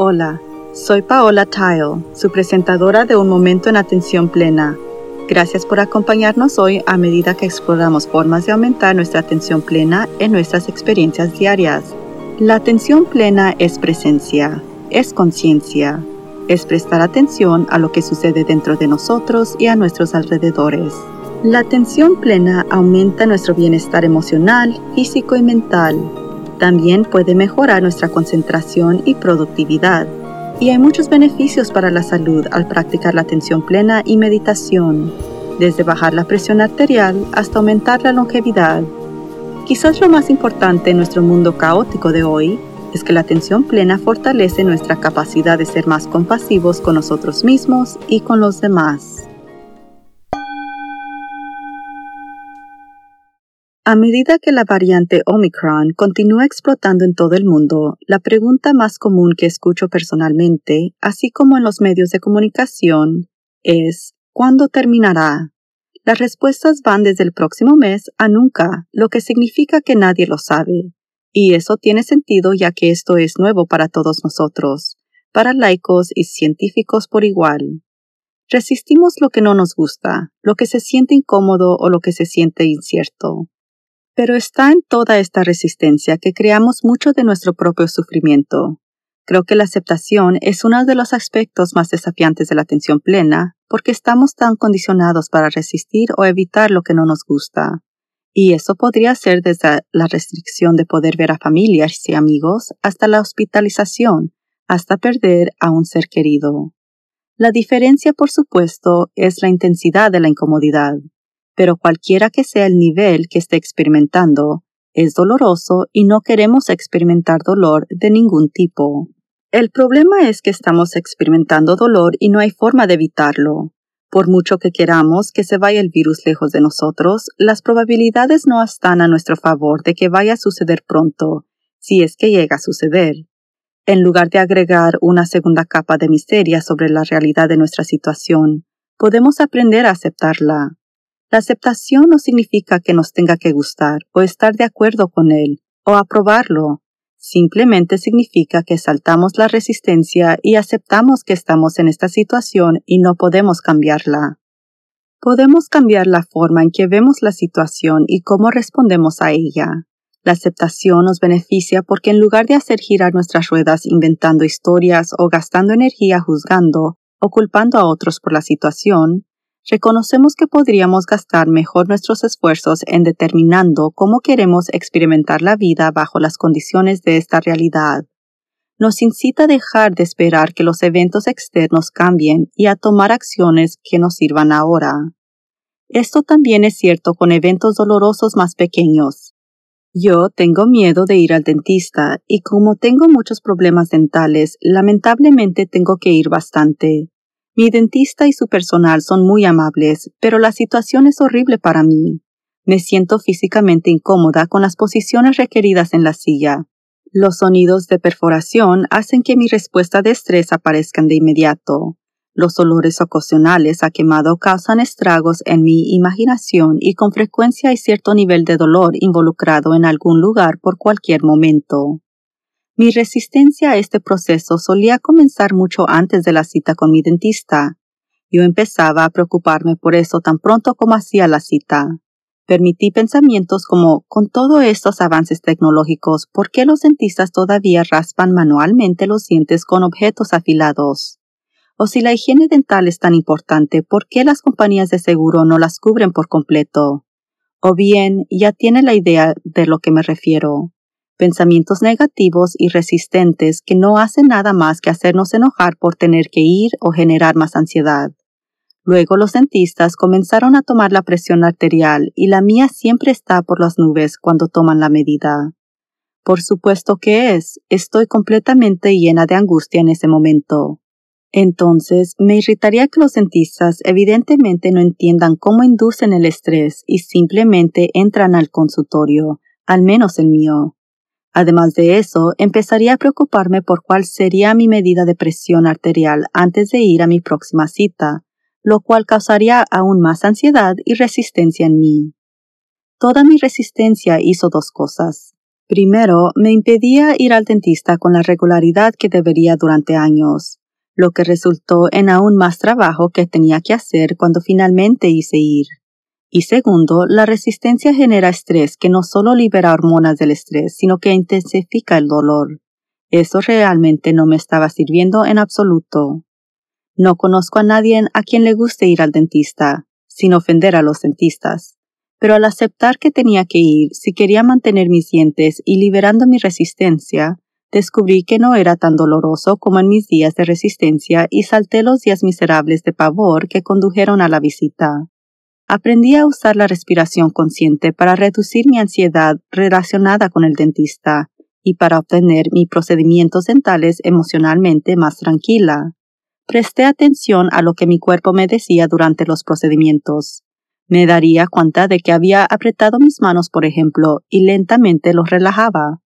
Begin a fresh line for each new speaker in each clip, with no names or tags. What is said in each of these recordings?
Hola, soy Paola Tile, su presentadora de Un Momento en Atención Plena. Gracias por acompañarnos hoy a medida que exploramos formas de aumentar nuestra atención plena en nuestras experiencias diarias. La atención plena es presencia, es conciencia, es prestar atención a lo que sucede dentro de nosotros y a nuestros alrededores. La atención plena aumenta nuestro bienestar emocional, físico y mental. También puede mejorar nuestra concentración y productividad. Y hay muchos beneficios para la salud al practicar la atención plena y meditación, desde bajar la presión arterial hasta aumentar la longevidad. Quizás lo más importante en nuestro mundo caótico de hoy es que la atención plena fortalece nuestra capacidad de ser más compasivos con nosotros mismos y con los demás. A medida que la variante Omicron continúa explotando en todo el mundo, la pregunta más común que escucho personalmente, así como en los medios de comunicación, es ¿cuándo terminará? Las respuestas van desde el próximo mes a nunca, lo que significa que nadie lo sabe. Y eso tiene sentido ya que esto es nuevo para todos nosotros, para laicos y científicos por igual. Resistimos lo que no nos gusta, lo que se siente incómodo o lo que se siente incierto. Pero está en toda esta resistencia que creamos mucho de nuestro propio sufrimiento. Creo que la aceptación es uno de los aspectos más desafiantes de la atención plena, porque estamos tan condicionados para resistir o evitar lo que no nos gusta. Y eso podría ser desde la restricción de poder ver a familias y amigos hasta la hospitalización, hasta perder a un ser querido. La diferencia, por supuesto, es la intensidad de la incomodidad, pero cualquiera que sea el nivel que esté experimentando, es doloroso y no queremos experimentar dolor de ningún tipo. El problema es que estamos experimentando dolor y no hay forma de evitarlo. Por mucho que queramos que se vaya el virus lejos de nosotros, las probabilidades no están a nuestro favor de que vaya a suceder pronto, si es que llega a suceder. En lugar de agregar una segunda capa de miseria sobre la realidad de nuestra situación, podemos aprender a aceptarla. La aceptación no significa que nos tenga que gustar o estar de acuerdo con él o aprobarlo. Simplemente significa que saltamos la resistencia y aceptamos que estamos en esta situación y no podemos cambiarla. Podemos cambiar la forma en que vemos la situación y cómo respondemos a ella. La aceptación nos beneficia porque en lugar de hacer girar nuestras ruedas inventando historias o gastando energía juzgando o culpando a otros por la situación, reconocemos que podríamos gastar mejor nuestros esfuerzos en determinando cómo queremos experimentar la vida bajo las condiciones de esta realidad. Nos incita a dejar de esperar que los eventos externos cambien y a tomar acciones que nos sirvan ahora. Esto también es cierto con eventos dolorosos más pequeños. Yo tengo miedo de ir al dentista y como tengo muchos problemas dentales, lamentablemente tengo que ir bastante. Mi dentista y su personal son muy amables, pero la situación es horrible para mí. Me siento físicamente incómoda con las posiciones requeridas en la silla. Los sonidos de perforación hacen que mi respuesta de estrés aparezcan de inmediato. Los olores ocasionales a quemado causan estragos en mi imaginación y con frecuencia hay cierto nivel de dolor involucrado en algún lugar por cualquier momento. Mi resistencia a este proceso solía comenzar mucho antes de la cita con mi dentista. Yo empezaba a preocuparme por eso tan pronto como hacía la cita. Permití pensamientos como, con todos estos avances tecnológicos, ¿por qué los dentistas todavía raspan manualmente los dientes con objetos afilados? O si la higiene dental es tan importante, ¿por qué las compañías de seguro no las cubren por completo? O bien, ya tiene la idea de lo que me refiero pensamientos negativos y resistentes que no hacen nada más que hacernos enojar por tener que ir o generar más ansiedad. Luego los dentistas comenzaron a tomar la presión arterial y la mía siempre está por las nubes cuando toman la medida. Por supuesto que es, estoy completamente llena de angustia en ese momento. Entonces, me irritaría que los dentistas evidentemente no entiendan cómo inducen el estrés y simplemente entran al consultorio, al menos el mío. Además de eso, empezaría a preocuparme por cuál sería mi medida de presión arterial antes de ir a mi próxima cita, lo cual causaría aún más ansiedad y resistencia en mí. Toda mi resistencia hizo dos cosas. Primero, me impedía ir al dentista con la regularidad que debería durante años, lo que resultó en aún más trabajo que tenía que hacer cuando finalmente hice ir. Y segundo, la resistencia genera estrés que no solo libera hormonas del estrés, sino que intensifica el dolor. Eso realmente no me estaba sirviendo en absoluto. No conozco a nadie a quien le guste ir al dentista, sin ofender a los dentistas pero al aceptar que tenía que ir si quería mantener mis dientes y liberando mi resistencia, descubrí que no era tan doloroso como en mis días de resistencia y salté los días miserables de pavor que condujeron a la visita. Aprendí a usar la respiración consciente para reducir mi ansiedad relacionada con el dentista y para obtener mis procedimientos dentales emocionalmente más tranquila. Presté atención a lo que mi cuerpo me decía durante los procedimientos. Me daría cuenta de que había apretado mis manos, por ejemplo, y lentamente los relajaba.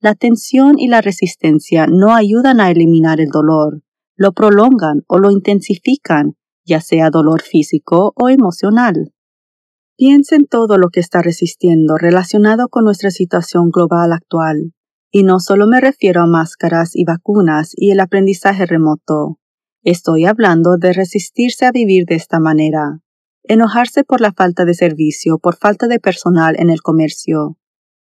La tensión y la resistencia no ayudan a eliminar el dolor, lo prolongan o lo intensifican, ya sea dolor físico o emocional. Piensa en todo lo que está resistiendo relacionado con nuestra situación global actual, y no solo me refiero a máscaras y vacunas y el aprendizaje remoto. Estoy hablando de resistirse a vivir de esta manera, enojarse por la falta de servicio, por falta de personal en el comercio,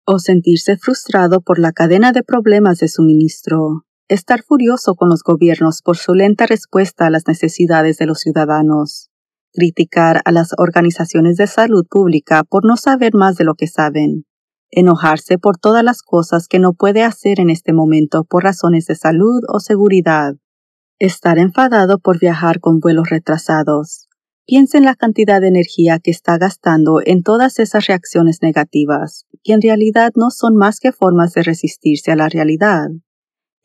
o sentirse frustrado por la cadena de problemas de suministro, estar furioso con los gobiernos por su lenta respuesta a las necesidades de los ciudadanos, criticar a las organizaciones de salud pública por no saber más de lo que saben, enojarse por todas las cosas que no puede hacer en este momento por razones de salud o seguridad, estar enfadado por viajar con vuelos retrasados, Piensa en la cantidad de energía que está gastando en todas esas reacciones negativas, que en realidad no son más que formas de resistirse a la realidad.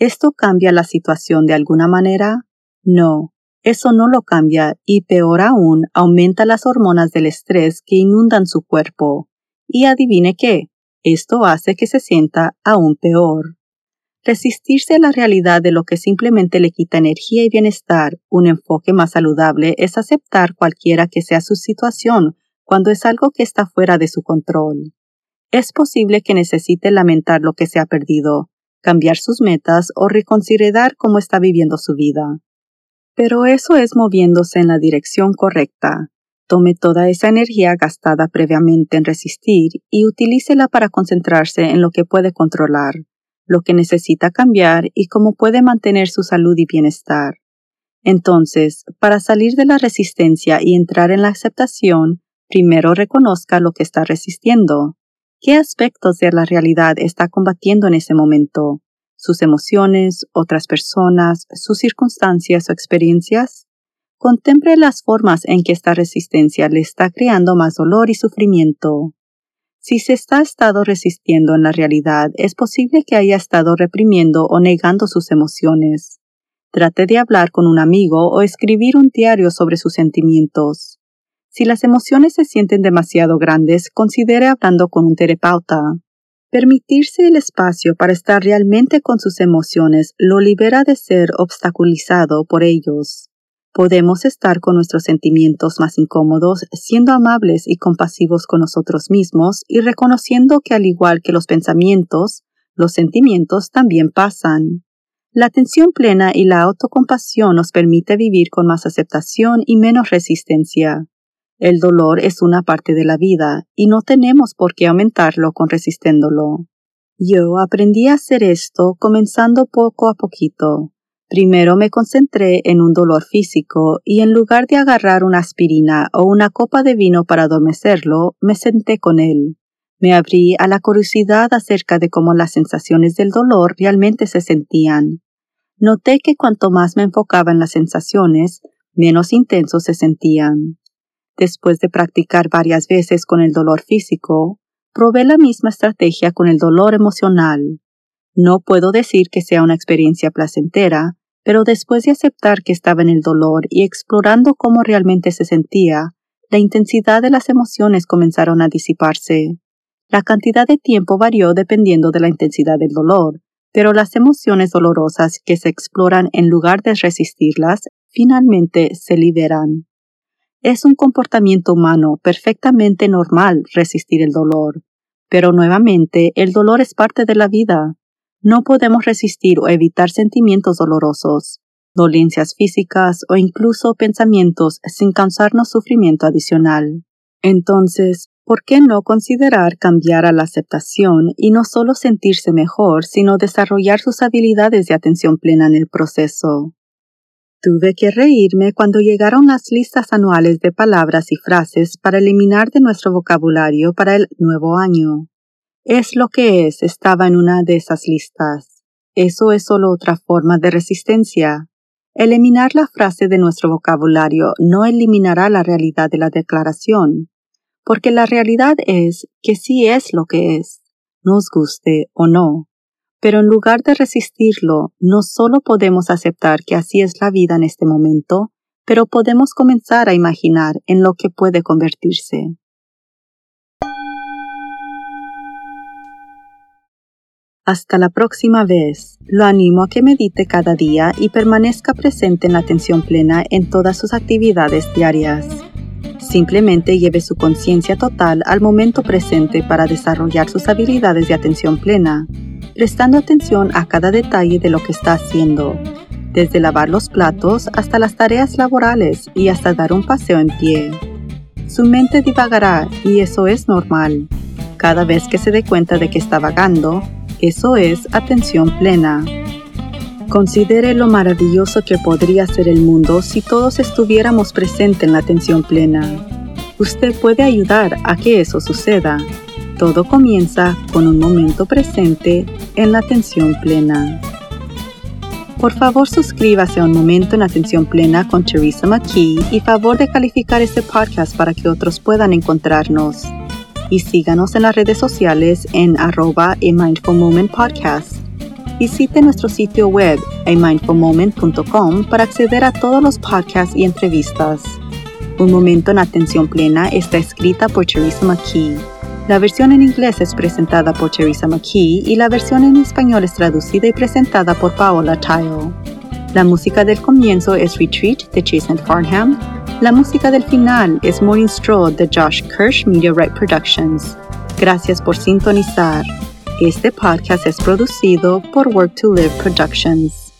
¿Esto cambia la situación de alguna manera? No, eso no lo cambia y peor aún, aumenta las hormonas del estrés que inundan su cuerpo. Y adivine qué, esto hace que se sienta aún peor. Resistirse a la realidad de lo que simplemente le quita energía y bienestar, un enfoque más saludable es aceptar cualquiera que sea su situación cuando es algo que está fuera de su control. Es posible que necesite lamentar lo que se ha perdido, cambiar sus metas o reconsiderar cómo está viviendo su vida. Pero eso es moviéndose en la dirección correcta. Tome toda esa energía gastada previamente en resistir y utilícela para concentrarse en lo que puede controlar lo que necesita cambiar y cómo puede mantener su salud y bienestar. Entonces, para salir de la resistencia y entrar en la aceptación, primero reconozca lo que está resistiendo. ¿Qué aspectos de la realidad está combatiendo en ese momento? ¿Sus emociones, otras personas, sus circunstancias o experiencias? Contemple las formas en que esta resistencia le está creando más dolor y sufrimiento. Si se está estado resistiendo en la realidad, es posible que haya estado reprimiendo o negando sus emociones. Trate de hablar con un amigo o escribir un diario sobre sus sentimientos. Si las emociones se sienten demasiado grandes, considere hablando con un terapeuta. Permitirse el espacio para estar realmente con sus emociones lo libera de ser obstaculizado por ellos. Podemos estar con nuestros sentimientos más incómodos siendo amables y compasivos con nosotros mismos y reconociendo que al igual que los pensamientos, los sentimientos también pasan. La atención plena y la autocompasión nos permite vivir con más aceptación y menos resistencia. El dolor es una parte de la vida y no tenemos por qué aumentarlo con resistiéndolo. Yo aprendí a hacer esto comenzando poco a poquito. Primero me concentré en un dolor físico y en lugar de agarrar una aspirina o una copa de vino para adormecerlo, me senté con él. Me abrí a la curiosidad acerca de cómo las sensaciones del dolor realmente se sentían. Noté que cuanto más me enfocaba en las sensaciones, menos intensos se sentían. Después de practicar varias veces con el dolor físico, probé la misma estrategia con el dolor emocional. No puedo decir que sea una experiencia placentera, pero después de aceptar que estaba en el dolor y explorando cómo realmente se sentía, la intensidad de las emociones comenzaron a disiparse. La cantidad de tiempo varió dependiendo de la intensidad del dolor, pero las emociones dolorosas que se exploran en lugar de resistirlas finalmente se liberan. Es un comportamiento humano perfectamente normal resistir el dolor, Pero nuevamente, el dolor es parte de la vida. No podemos resistir o evitar sentimientos dolorosos, dolencias físicas o incluso pensamientos sin causarnos sufrimiento adicional. Entonces, ¿por qué no considerar cambiar a la aceptación y no solo sentirse mejor, sino desarrollar sus habilidades de atención plena en el proceso? Tuve que reírme cuando llegaron las listas anuales de palabras y frases para eliminar de nuestro vocabulario para el nuevo año. Es lo que es estaba en una de esas listas. Eso es solo otra forma de resistencia. Eliminar la frase de nuestro vocabulario no eliminará la realidad de la declaración, porque la realidad es que sí es lo que es, nos guste o no. Pero en lugar de resistirlo, no solo podemos aceptar que así es la vida en este momento, pero podemos comenzar a imaginar en lo que puede convertirse. Hasta la próxima vez, lo animo a que medite cada día y permanezca presente en la atención plena en todas sus actividades diarias. Simplemente lleve su conciencia total al momento presente para desarrollar sus habilidades de atención plena, prestando atención a cada detalle de lo que está haciendo, desde lavar los platos hasta las tareas laborales y hasta dar un paseo en pie. Su mente divagará y eso es normal. Cada vez que se dé cuenta de que está vagando, eso es atención plena. Considere lo maravilloso que podría ser el mundo si todos estuviéramos presentes en la atención plena. Usted puede ayudar a que eso suceda. Todo comienza con un momento presente en la atención plena. Por favor, suscríbase a Un Momento en Atención Plena con Teresa McKee y favor de calificar este podcast para que otros puedan encontrarnos y síganos en las redes sociales en arroba a Mindful Moment Podcast. Visite nuestro sitio web amindfulmoment.com para acceder a todos los podcasts y entrevistas. Un momento en atención plena está escrita por Teresa McKee. La versión en inglés es presentada por Teresa McKee y la versión en español es traducida y presentada por Paola Tile. La música del comienzo es Retreat de Jason Farnham la música del final es Morning Stroll de Josh Kirsch Right Productions. Gracias por sintonizar. Este podcast es producido por Work to Live Productions.